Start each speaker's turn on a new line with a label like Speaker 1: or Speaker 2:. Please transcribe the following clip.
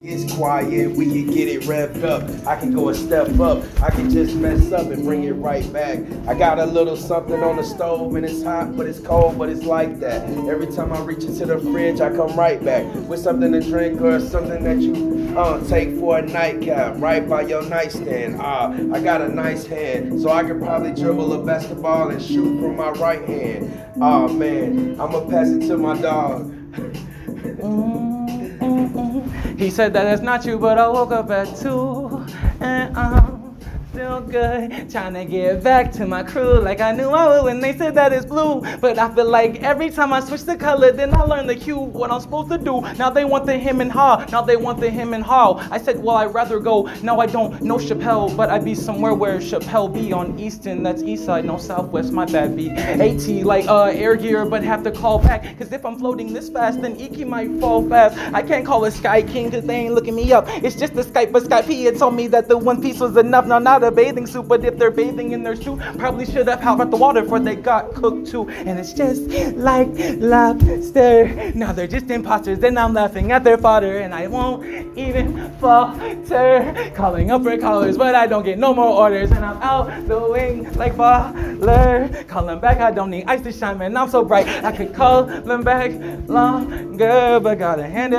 Speaker 1: It's quiet, we can get it revved up. I can go a step up, I can just mess up and bring it right back. I got a little something on the stove and it's hot, but it's cold, but it's like that. Every time I reach into the fridge, I come right back with something to drink or something that you uh, take for a nightcap right by your nightstand. Ah, I got a nice hand, so I can probably dribble a basketball and shoot from my right hand. Oh man, I'ma pass it to my dog.
Speaker 2: He said that it's not you, but I woke up at two and I'm still good. Trying to get back to my crew like I knew I would when they said that it's blue. But I feel like every time I switch the color, then I learn the cue, what I'm supposed to do. Now they want the him and ha, now they want the him and how. I said, well, I'd rather go. Now I don't know Chappelle, but I'd be somewhere where Chappelle be on Easton, that's East Side, no Southwest, my bad be. AT like uh, air gear, but have to call back. Cause if I'm floating this fast, then Ikki might fall fast. I can't call it Sky King cause they ain't looking me up. It's just the Skype, but Skype P had told me that the one piece was enough. Now not a bathing suit, but if they're bathing in their suit, probably should have held out the water for they got cooked too. And it's just like lobster. Now they're just imposters, then I'm laughing at their fodder, and I won't even falter. Calling up for callers, but I don't get no more orders, and I'm out the wing like baller. Calling back, I don't need ice to shine, man. I'm so bright, I could call them back longer, but gotta hand it